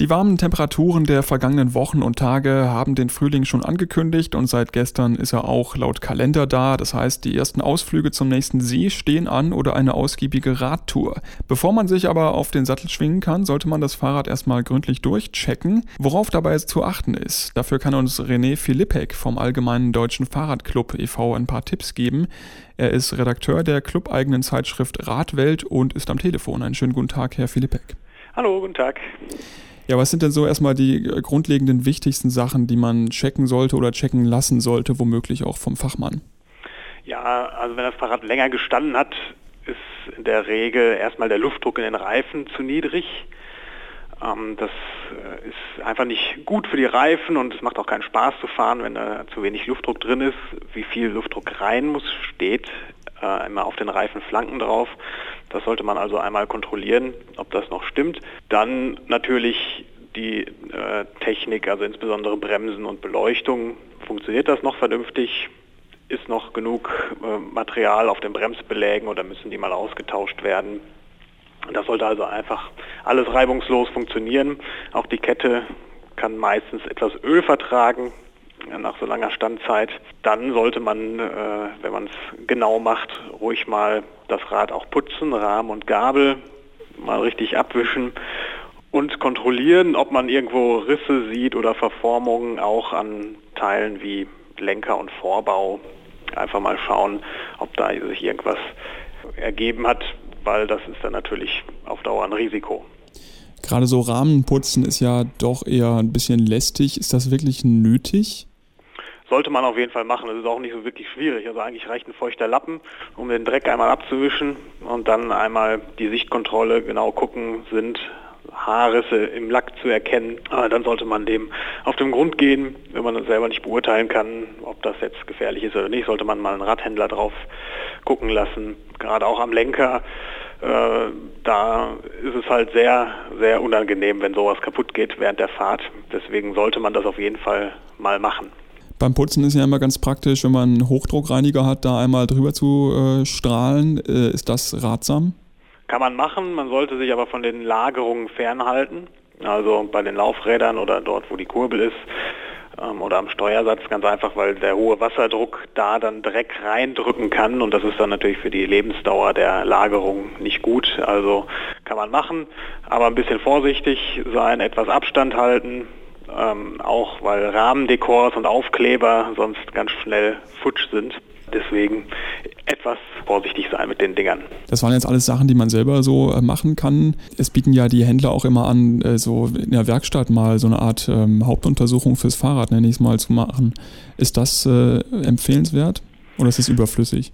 Die warmen Temperaturen der vergangenen Wochen und Tage haben den Frühling schon angekündigt und seit gestern ist er auch laut Kalender da. Das heißt, die ersten Ausflüge zum nächsten See stehen an oder eine ausgiebige Radtour. Bevor man sich aber auf den Sattel schwingen kann, sollte man das Fahrrad erstmal gründlich durchchecken, worauf dabei zu achten ist. Dafür kann uns René Philippek vom Allgemeinen Deutschen Fahrradclub e.V. ein paar Tipps geben. Er ist Redakteur der clubeigenen Zeitschrift Radwelt und ist am Telefon. Einen schönen guten Tag, Herr Philippek. Hallo, guten Tag. Ja, was sind denn so erstmal die äh, grundlegenden wichtigsten Sachen, die man checken sollte oder checken lassen sollte, womöglich auch vom Fachmann? Ja, also wenn das Fahrrad länger gestanden hat, ist in der Regel erstmal der Luftdruck in den Reifen zu niedrig. Ähm, das äh, ist einfach nicht gut für die Reifen und es macht auch keinen Spaß zu fahren, wenn da zu wenig Luftdruck drin ist. Wie viel Luftdruck rein muss, steht äh, immer auf den Reifenflanken drauf. Das sollte man also einmal kontrollieren, ob das noch stimmt. Dann natürlich die äh, Technik, also insbesondere Bremsen und Beleuchtung. Funktioniert das noch vernünftig? Ist noch genug äh, Material auf den Bremsbelägen oder müssen die mal ausgetauscht werden? Das sollte also einfach alles reibungslos funktionieren. Auch die Kette kann meistens etwas Öl vertragen nach so langer Standzeit. Dann sollte man, äh, wenn man es genau macht, ruhig mal das Rad auch putzen, Rahmen und Gabel mal richtig abwischen und kontrollieren, ob man irgendwo Risse sieht oder Verformungen auch an Teilen wie Lenker und Vorbau. Einfach mal schauen, ob da sich irgendwas ergeben hat, weil das ist dann natürlich auf Dauer ein Risiko. Gerade so Rahmenputzen ist ja doch eher ein bisschen lästig. Ist das wirklich nötig? Sollte man auf jeden Fall machen. Das ist auch nicht so wirklich schwierig. Also eigentlich reicht ein feuchter Lappen, um den Dreck einmal abzuwischen und dann einmal die Sichtkontrolle genau gucken, sind Haarrisse im Lack zu erkennen. Dann sollte man dem auf den Grund gehen, wenn man selber nicht beurteilen kann, ob das jetzt gefährlich ist oder nicht, sollte man mal einen Radhändler drauf gucken lassen. Gerade auch am Lenker. Äh, da ist es halt sehr, sehr unangenehm, wenn sowas kaputt geht während der Fahrt. Deswegen sollte man das auf jeden Fall mal machen. Beim Putzen ist ja immer ganz praktisch, wenn man einen Hochdruckreiniger hat, da einmal drüber zu äh, strahlen. Äh, ist das ratsam? Kann man machen, man sollte sich aber von den Lagerungen fernhalten. Also bei den Laufrädern oder dort, wo die Kurbel ist ähm, oder am Steuersatz ganz einfach, weil der hohe Wasserdruck da dann Dreck reindrücken kann und das ist dann natürlich für die Lebensdauer der Lagerung nicht gut. Also kann man machen, aber ein bisschen vorsichtig sein, etwas Abstand halten, ähm, auch weil Rahmendekors und Aufkleber sonst ganz schnell futsch sind. Deswegen etwas vorsichtig sein mit den Dingern. Das waren jetzt alles Sachen, die man selber so äh, machen kann. Es bieten ja die Händler auch immer an, äh, so in der Werkstatt mal so eine Art ähm, Hauptuntersuchung fürs Fahrrad, nenne ich es mal, zu machen. Ist das äh, empfehlenswert oder ist es überflüssig?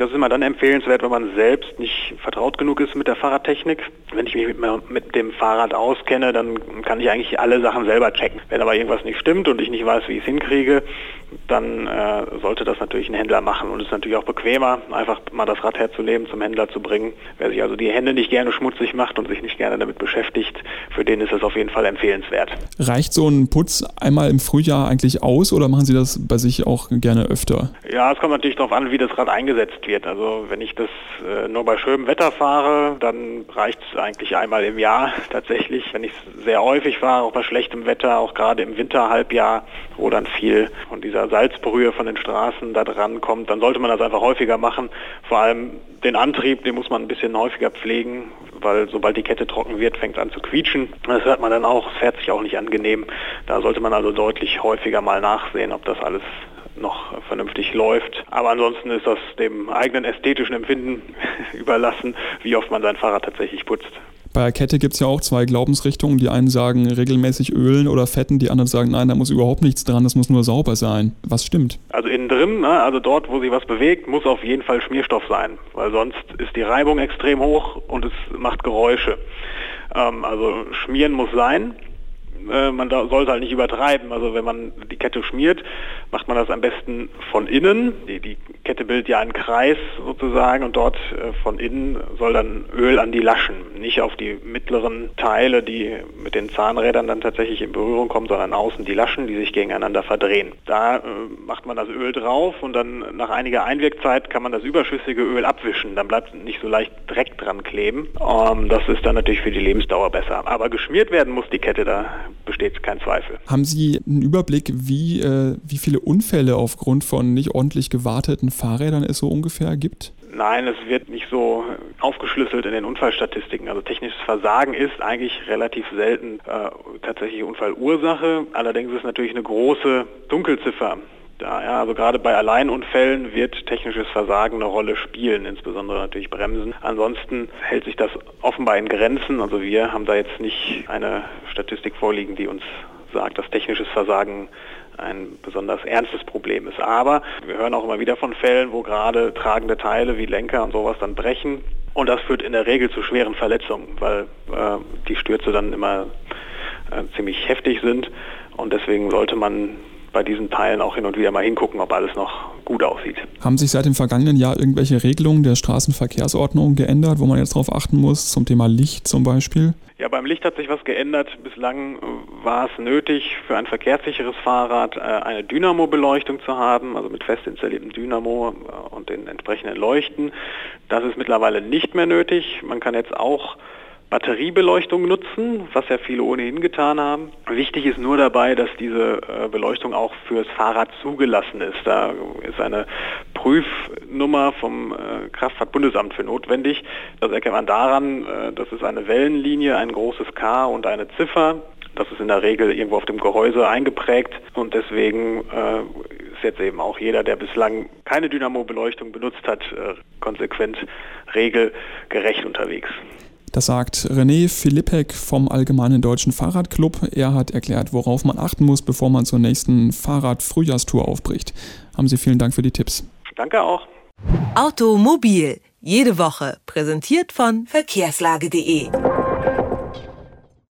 Das ist immer dann empfehlenswert, wenn man selbst nicht vertraut genug ist mit der Fahrradtechnik. Wenn ich mich mit, mit, dem Fahrrad auskenne, dann kann ich eigentlich alle Sachen selber checken. Wenn aber irgendwas nicht stimmt und ich nicht weiß, wie ich es hinkriege, dann äh, sollte das natürlich ein Händler machen. Und es ist natürlich auch bequemer, einfach mal das Rad herzunehmen, zum Händler zu bringen. Wer sich also die Hände nicht gerne schmutzig macht und sich nicht gerne damit beschäftigt, für den ist das auf jeden Fall empfehlenswert. Reicht so ein Putz einmal im Frühjahr eigentlich aus oder machen Sie das bei sich auch gerne öfter? Ja, es kommt natürlich darauf an, wie das Rad eingesetzt wird. Also wenn ich das äh, nur bei schönem Wetter fahre, dann reicht es eigentlich einmal im Jahr tatsächlich. Wenn ich es sehr häufig fahre, auch bei schlechtem Wetter, auch gerade im Winterhalbjahr, wo dann viel von dieser Salzbrühe von den Straßen da dran kommt, dann sollte man das einfach häufiger machen. Vor allem den Antrieb, den muss man ein bisschen häufiger pflegen, weil sobald die Kette trocken wird, fängt es an zu quietschen. Das hört man dann auch, es fährt sich auch nicht angenehm. Da sollte man also deutlich häufiger mal nachsehen, ob das alles noch vernünftig läuft. Aber ansonsten ist das dem eigenen ästhetischen Empfinden überlassen, wie oft man sein Fahrrad tatsächlich putzt. Bei der Kette gibt es ja auch zwei Glaubensrichtungen. Die einen sagen regelmäßig ölen oder fetten, die anderen sagen, nein, da muss überhaupt nichts dran, das muss nur sauber sein. Was stimmt? Also innen drin, ne, also dort, wo sich was bewegt, muss auf jeden Fall Schmierstoff sein, weil sonst ist die Reibung extrem hoch und es macht Geräusche. Ähm, also schmieren muss sein. Äh, man da, sollte halt nicht übertreiben. Also wenn man die Kette schmiert, macht man das am besten von innen. Die, die Kette bildet ja einen Kreis sozusagen und dort äh, von innen soll dann Öl an die Laschen, nicht auf die mittleren Teile, die mit den Zahnrädern dann tatsächlich in Berührung kommen, sondern außen die Laschen, die sich gegeneinander verdrehen. Da äh, macht man das Öl drauf und dann nach einiger Einwirkzeit kann man das überschüssige Öl abwischen. Dann bleibt nicht so leicht Dreck dran kleben. Ähm, das ist dann natürlich für die Lebensdauer besser. Aber geschmiert werden muss die Kette, da besteht kein Zweifel. Haben Sie einen Überblick, wie, äh, wie viele Unfälle aufgrund von nicht ordentlich gewarteten Fahrrädern es so ungefähr gibt? Nein, es wird nicht so aufgeschlüsselt in den Unfallstatistiken. Also technisches Versagen ist eigentlich relativ selten äh, tatsächlich Unfallursache. Allerdings ist es natürlich eine große Dunkelziffer da. Ja, also gerade bei Alleinunfällen wird technisches Versagen eine Rolle spielen, insbesondere natürlich Bremsen. Ansonsten hält sich das offenbar in Grenzen. Also wir haben da jetzt nicht eine Statistik vorliegen, die uns sagt, dass technisches Versagen ein besonders ernstes Problem ist. Aber wir hören auch immer wieder von Fällen, wo gerade tragende Teile wie Lenker und sowas dann brechen. Und das führt in der Regel zu schweren Verletzungen, weil äh, die Stürze dann immer äh, ziemlich heftig sind. Und deswegen sollte man bei diesen Teilen auch hin und wieder mal hingucken, ob alles noch gut aussieht. Haben sich seit dem vergangenen Jahr irgendwelche Regelungen der Straßenverkehrsordnung geändert, wo man jetzt darauf achten muss, zum Thema Licht zum Beispiel? Ja, beim Licht hat sich was geändert. Bislang war es nötig, für ein verkehrssicheres Fahrrad äh, eine Dynamo-Beleuchtung zu haben, also mit fest installiertem Dynamo äh, und den entsprechenden Leuchten. Das ist mittlerweile nicht mehr nötig. Man kann jetzt auch Batteriebeleuchtung nutzen, was ja viele ohnehin getan haben. Wichtig ist nur dabei, dass diese äh, Beleuchtung auch fürs Fahrrad zugelassen ist. Da ist eine Prüfnummer vom äh, Kraftfahrtbundesamt für notwendig. Das erkennt man daran, äh, das ist eine Wellenlinie, ein großes K und eine Ziffer. Das ist in der Regel irgendwo auf dem Gehäuse eingeprägt und deswegen ist jetzt eben auch jeder, der bislang keine Dynamo-Beleuchtung benutzt hat, konsequent regelgerecht unterwegs. Das sagt René Philippek vom Allgemeinen Deutschen Fahrradclub. Er hat erklärt, worauf man achten muss, bevor man zur nächsten Fahrrad-Frühjahrstour aufbricht. Haben Sie vielen Dank für die Tipps. Danke auch. Automobil, jede Woche, präsentiert von verkehrslage.de.